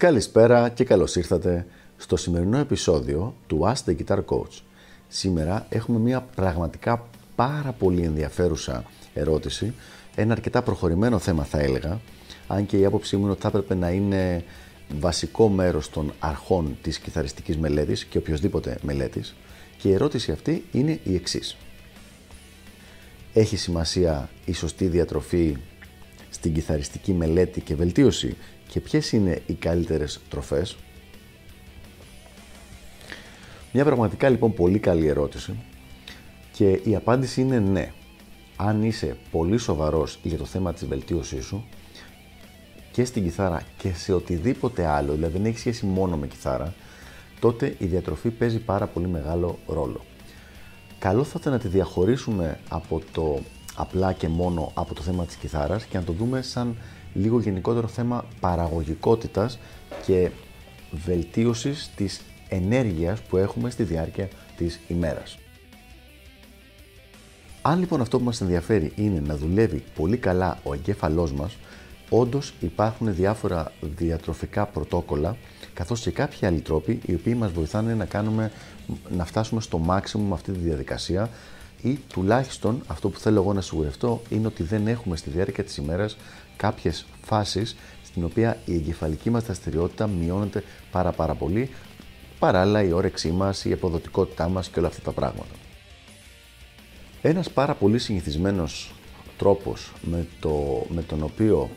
Καλησπέρα και καλώς ήρθατε στο σημερινό επεισόδιο του Ask the Guitar Coach. Σήμερα έχουμε μια πραγματικά πάρα πολύ ενδιαφέρουσα ερώτηση, ένα αρκετά προχωρημένο θέμα θα έλεγα, αν και η άποψή μου είναι ότι θα έπρεπε να είναι βασικό μέρος των αρχών της κιθαριστικής μελέτης και οποιοδήποτε μελέτης και η ερώτηση αυτή είναι η εξής. Έχει σημασία η σωστή διατροφή στην κιθαριστική μελέτη και βελτίωση και ποιες είναι οι καλύτερες τροφές. Μια πραγματικά λοιπόν πολύ καλή ερώτηση και η απάντηση είναι ναι. Αν είσαι πολύ σοβαρός για το θέμα της βελτίωσής σου και στην κιθάρα και σε οτιδήποτε άλλο, δηλαδή δεν έχει σχέση μόνο με κιθάρα, τότε η διατροφή παίζει πάρα πολύ μεγάλο ρόλο. Καλό θα ήταν να τη διαχωρίσουμε από το απλά και μόνο από το θέμα της κιθάρας και να το δούμε σαν λίγο γενικότερο θέμα παραγωγικότητας και βελτίωσης της ενέργειας που έχουμε στη διάρκεια της ημέρας. Αν λοιπόν αυτό που μας ενδιαφέρει είναι να δουλεύει πολύ καλά ο εγκέφαλός μας, όντως υπάρχουν διάφορα διατροφικά πρωτόκολλα, καθώς και κάποιοι άλλοι τρόποι οι οποίοι μας βοηθάνε να, κάνουμε, να φτάσουμε στο maximum με αυτή τη διαδικασία ή τουλάχιστον αυτό που θέλω εγώ να σιγουρευτώ είναι ότι δεν έχουμε στη διάρκεια της ημέρας κάποιες φάσεις στην οποία η εγκεφαλική μας δραστηριότητα μειώνεται πάρα πάρα πολύ παράλληλα η όρεξή μας, η αποδοτικότητά μας και όλα αυτά τα πράγματα. Ένας πάρα πολύ συνηθισμένος τρόπος με, το, με τον οποίο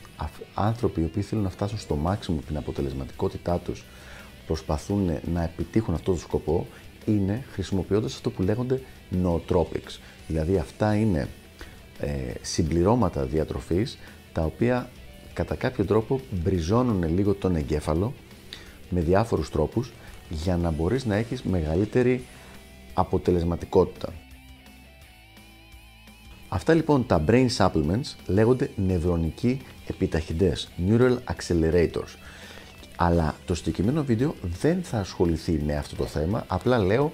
άνθρωποι οι οποίοι θέλουν να φτάσουν στο μάξιμο την αποτελεσματικότητά τους προσπαθούν να επιτύχουν αυτό το σκοπό είναι χρησιμοποιώντας αυτό που λέγονται nootropics. Δηλαδή αυτά είναι ε, συμπληρώματα διατροφής τα οποία κατά κάποιο τρόπο μπριζώνουν λίγο τον εγκέφαλο με διάφορους τρόπους για να μπορείς να έχεις μεγαλύτερη αποτελεσματικότητα. Αυτά λοιπόν τα brain supplements λέγονται νευρονικοί επιταχυντές, neural accelerators. Αλλά το συγκεκριμένο βίντεο δεν θα ασχοληθεί με αυτό το θέμα, απλά λέω,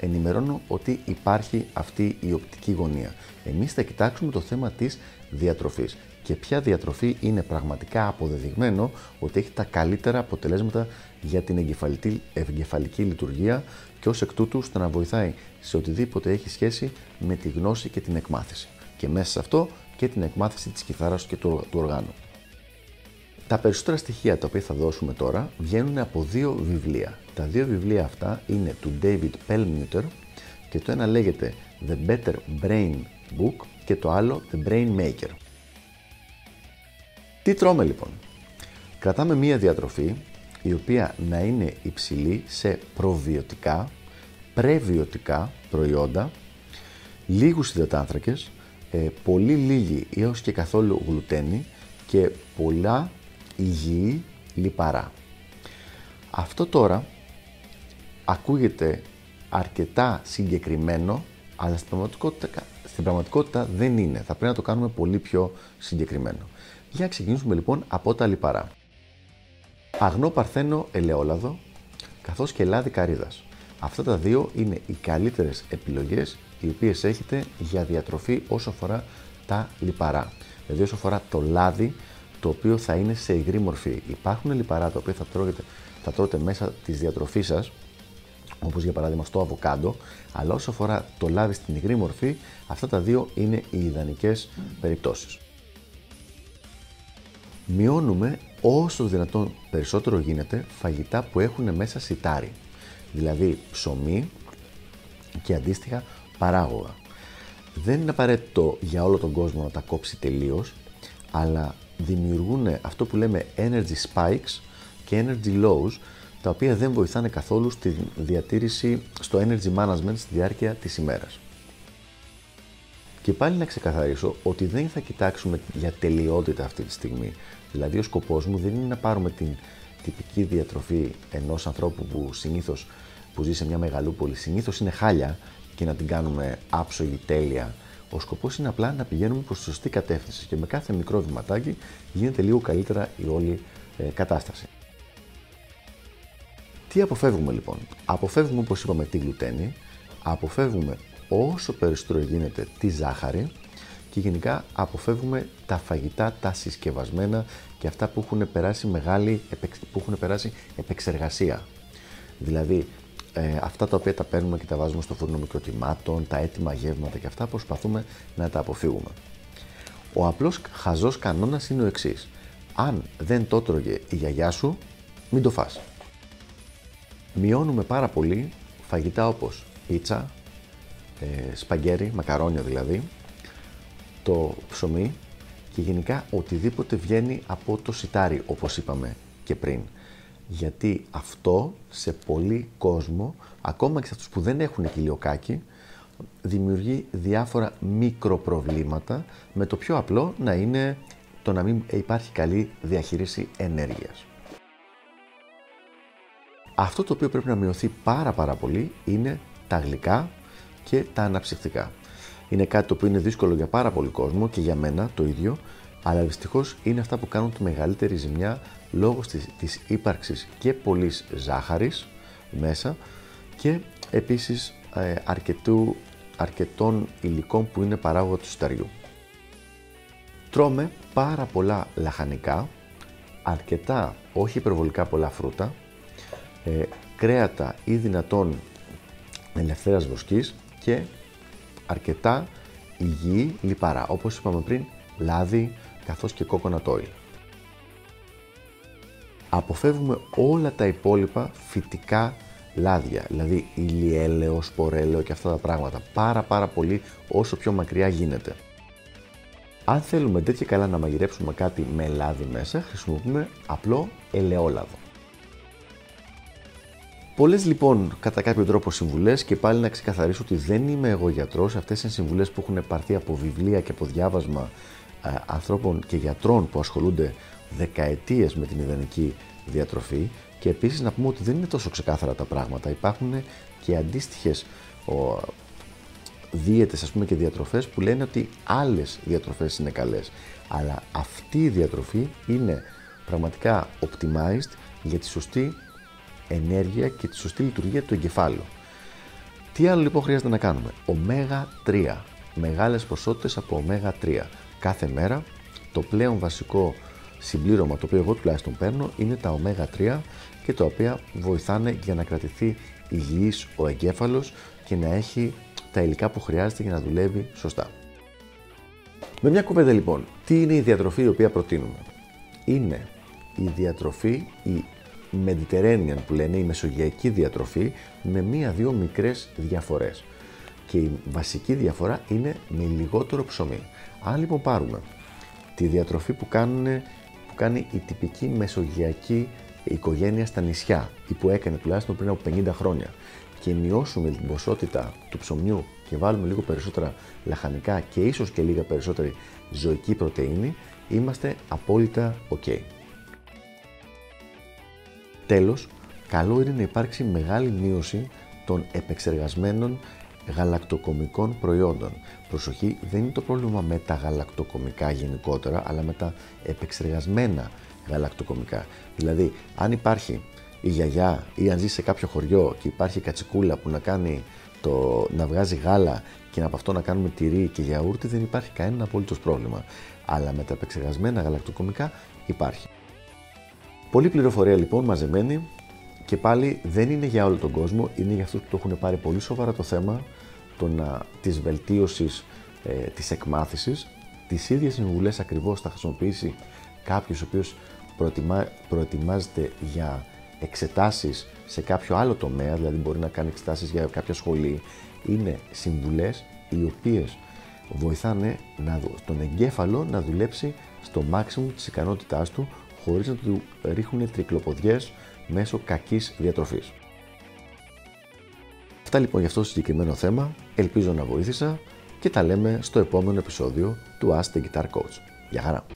ενημερώνω ότι υπάρχει αυτή η οπτική γωνία. Εμείς θα κοιτάξουμε το θέμα της διατροφής και ποια διατροφή είναι πραγματικά αποδεδειγμένο ότι έχει τα καλύτερα αποτελέσματα για την εγκεφαλική, εγκεφαλική λειτουργία και ως εκ τούτου στο να βοηθάει σε οτιδήποτε έχει σχέση με τη γνώση και την εκμάθηση. Και μέσα σε αυτό και την εκμάθηση της κιθάρας και του, του οργάνου. Τα περισσότερα στοιχεία τα οποία θα δώσουμε τώρα βγαίνουν από δύο βιβλία. Τα δύο βιβλία αυτά είναι του David Perlmutter και το ένα λέγεται The Better Brain Book και το άλλο The Brain Maker. Τι τρώμε λοιπόν; Κρατάμε μία διατροφή η οποία να είναι υψηλή σε προβιωτικά, πρεβιωτικά προϊόντα, λίγους υδατάνθρακες, ε, πολύ λίγη έως και καθόλου γλουτένη και πολλά υγιή λιπαρά. Αυτό τώρα ακούγεται αρκετά συγκεκριμένο, αλλά στην πραγματικότητα, στην πραγματικότητα δεν είναι. Θα πρέπει να το κάνουμε πολύ πιο συγκεκριμένο. Για να ξεκινήσουμε λοιπόν από τα λιπαρά. Αγνό παρθένο ελαιόλαδο, καθώς και λάδι καρύδας. Αυτά τα δύο είναι οι καλύτερες επιλογές οι οποίες έχετε για διατροφή όσο αφορά τα λιπαρά. Δηλαδή όσο αφορά το λάδι το οποίο θα είναι σε υγρή μορφή. Υπάρχουν λιπαρά τα οποία θα τρώτε, θα τρώτε μέσα της διατροφής σας, όπως για παράδειγμα στο αβοκάντο, αλλά όσο αφορά το λάδι στην υγρή μορφή, αυτά τα δύο είναι οι ιδανικές περιπτώσεις μειώνουμε όσο δυνατόν περισσότερο γίνεται φαγητά που έχουν μέσα σιτάρι, δηλαδή ψωμί και αντίστοιχα παράγωγα. Δεν είναι απαραίτητο για όλο τον κόσμο να τα κόψει τελείως, αλλά δημιουργούν αυτό που λέμε energy spikes και energy lows, τα οποία δεν βοηθάνε καθόλου στη διατήρηση στο energy management στη διάρκεια της ημέρας. Και πάλι να ξεκαθαρίσω ότι δεν θα κοιτάξουμε για τελειότητα αυτή τη στιγμή. Δηλαδή, ο σκοπός μου δεν είναι να πάρουμε την τυπική διατροφή ενός ανθρώπου που συνήθως που ζει σε μια μεγαλούπολη, συνήθως είναι χάλια και να την κάνουμε άψογη, τέλεια. Ο σκοπός είναι απλά να πηγαίνουμε προς τη σωστή κατεύθυνση και με κάθε μικρό βηματάκι γίνεται λίγο καλύτερα η όλη ε, κατάσταση. Τι αποφεύγουμε λοιπόν; Αποφεύγουμε όπως είπαμε τη γλουτένη, αποφεύγουμε όσο περισσότερο γίνεται τη ζάχαρη και γενικά αποφεύγουμε τα φαγητά, τα συσκευασμένα και αυτά που έχουν περάσει μεγάλη, που έχουν περάσει επεξεργασία. Δηλαδή ε, αυτά τα οποία τα παίρνουμε και τα βάζουμε στο φούρνο μικροτιμάτων, τα έτοιμα γεύματα και αυτά προσπαθούμε να τα αποφύγουμε. Ο απλός χαζός κανόνας είναι ο εξής. Αν δεν το τρώγε η γιαγιά σου, μην το φας. Μειώνουμε πάρα πολύ φαγητά όπως πίτσα, ε, σπαγκέρι, μακαρόνια δηλαδή, το ψωμί και γενικά οτιδήποτε βγαίνει από το σιτάρι όπως είπαμε και πριν. Γιατί αυτό σε πολύ κόσμο, ακόμα και σε αυτούς που δεν έχουν κοιλιοκάκι, δημιουργεί διάφορα μικροπροβλήματα με το πιο απλό να είναι το να μην υπάρχει καλή διαχείριση ενέργειας. Αυτό το οποίο πρέπει να μειωθεί πάρα πάρα πολύ είναι τα γλυκά και τα αναψυκτικά. Είναι κάτι το οποίο είναι δύσκολο για πάρα πολύ κόσμο και για μένα το ίδιο, αλλά δυστυχώς είναι αυτά που κάνουν τη μεγαλύτερη ζημιά λόγω της, της ύπαρξης και πολλής ζάχαρης μέσα και επίσης ε, αρκετού, αρκετών υλικών που είναι παράγωγα του συσταριού. Τρώμε πάρα πολλά λαχανικά, αρκετά όχι υπερβολικά πολλά φρούτα, ε, κρέατα ή δυνατόν ελευθέρας βοσκής και αρκετά υγιή λιπαρά, όπως είπαμε πριν, λάδι καθώς και coconut oil. Αποφεύγουμε όλα τα υπόλοιπα φυτικά λάδια, δηλαδή ηλιέλαιο, σπορέλαιο και αυτά τα πράγματα, πάρα πάρα πολύ όσο πιο μακριά γίνεται. Αν θέλουμε τέτοια καλά να μαγειρέψουμε κάτι με λάδι μέσα, χρησιμοποιούμε απλό ελαιόλαδο. Πολλές λοιπόν κατά κάποιο τρόπο συμβουλές και πάλι να ξεκαθαρίσω ότι δεν είμαι εγώ γιατρός. Αυτές είναι συμβουλές που έχουν πάρθει από βιβλία και από διάβασμα ε, ανθρώπων και γιατρών που ασχολούνται δεκαετίες με την ιδανική διατροφή. Και επίσης να πούμε ότι δεν είναι τόσο ξεκάθαρα τα πράγματα. Υπάρχουν και αντίστοιχες δίαιτες ας πούμε και διατροφές που λένε ότι άλλες διατροφές είναι καλές αλλά αυτή η διατροφή είναι πραγματικά optimized για τη σωστή ενέργεια και τη σωστή λειτουργία του εγκεφάλου. Τι άλλο λοιπόν χρειάζεται να κάνουμε; Ωμέγα 3. Μεγάλες ποσότητες από ωμέγα 3. Κάθε μέρα το πλέον βασικό συμπλήρωμα το οποίο εγώ τουλάχιστον παίρνω είναι τα ωμέγα 3 και τα οποία βοηθάνε για να κρατηθεί υγιής ο εγκέφαλος και να έχει τα υλικά που χρειάζεται για να δουλεύει σωστά. Με μια κουβέντα λοιπόν, τι είναι η διατροφή η οποία προτείνουμε; Είναι η διατροφή, η Mediterranean που λένε, η μεσογειακή διατροφή με μία-δύο μικρές διαφορές. Και η βασική διαφορά είναι με λιγότερο ψωμί. Αν λοιπόν πάρουμε τη διατροφή που, κάνουν, που κάνει η τυπική μεσογειακή οικογένεια στα νησιά ή που έκανε τουλάχιστον πριν από 50 χρόνια και μειώσουμε την ποσότητα του ψωμιού και βάλουμε λίγο περισσότερα λαχανικά και ίσως και λίγα περισσότερη ζωική πρωτεΐνη, είμαστε απόλυτα ok. Τέλος, καλό είναι να υπάρξει μεγάλη μείωση των επεξεργασμένων γαλακτοκομικών προϊόντων. Προσοχή, δεν είναι το πρόβλημα με τα γαλακτοκομικά γενικότερα, αλλά με τα επεξεργασμένα γαλακτοκομικά. Δηλαδή, αν υπάρχει η γιαγιά ή αν ζει σε κάποιο χωριό και υπάρχει κατσικούλα που να κάνει το, να βγάζει γάλα και από αυτό να κάνουμε τυρί και γιαούρτι, δεν υπάρχει κανένα απολύτως πρόβλημα. Αλλά με τα επεξεργασμένα γαλακτοκομικά υπάρχει. Πολλή πληροφορία λοιπόν μαζεμένη και πάλι δεν είναι για όλο τον κόσμο, είναι για αυτούς που το έχουν πάρει πολύ σοβαρά το θέμα των, της βελτίωσης ε, της εκμάθησης. Τις ίδιες συμβουλές ακριβώς θα χρησιμοποιήσει κάποιος ο οποίος προετοιμά, προετοιμάζεται για εξετάσεις σε κάποιο άλλο τομέα, δηλαδή μπορεί να κάνει εξετάσεις για κάποια σχολή. Είναι συμβουλές οι οποίες βοηθάνε να, τον εγκέφαλο να δουλέψει στο maximum της ικανότητάς του χωρίς να του ρίχνουν τρικλοποδιές μέσω κακής διατροφής. Αυτά λοιπόν για αυτό το συγκεκριμένο θέμα, ελπίζω να βοήθησα και τα λέμε στο επόμενο επεισόδιο του Ask the Guitar Coach. Γεια χαρά!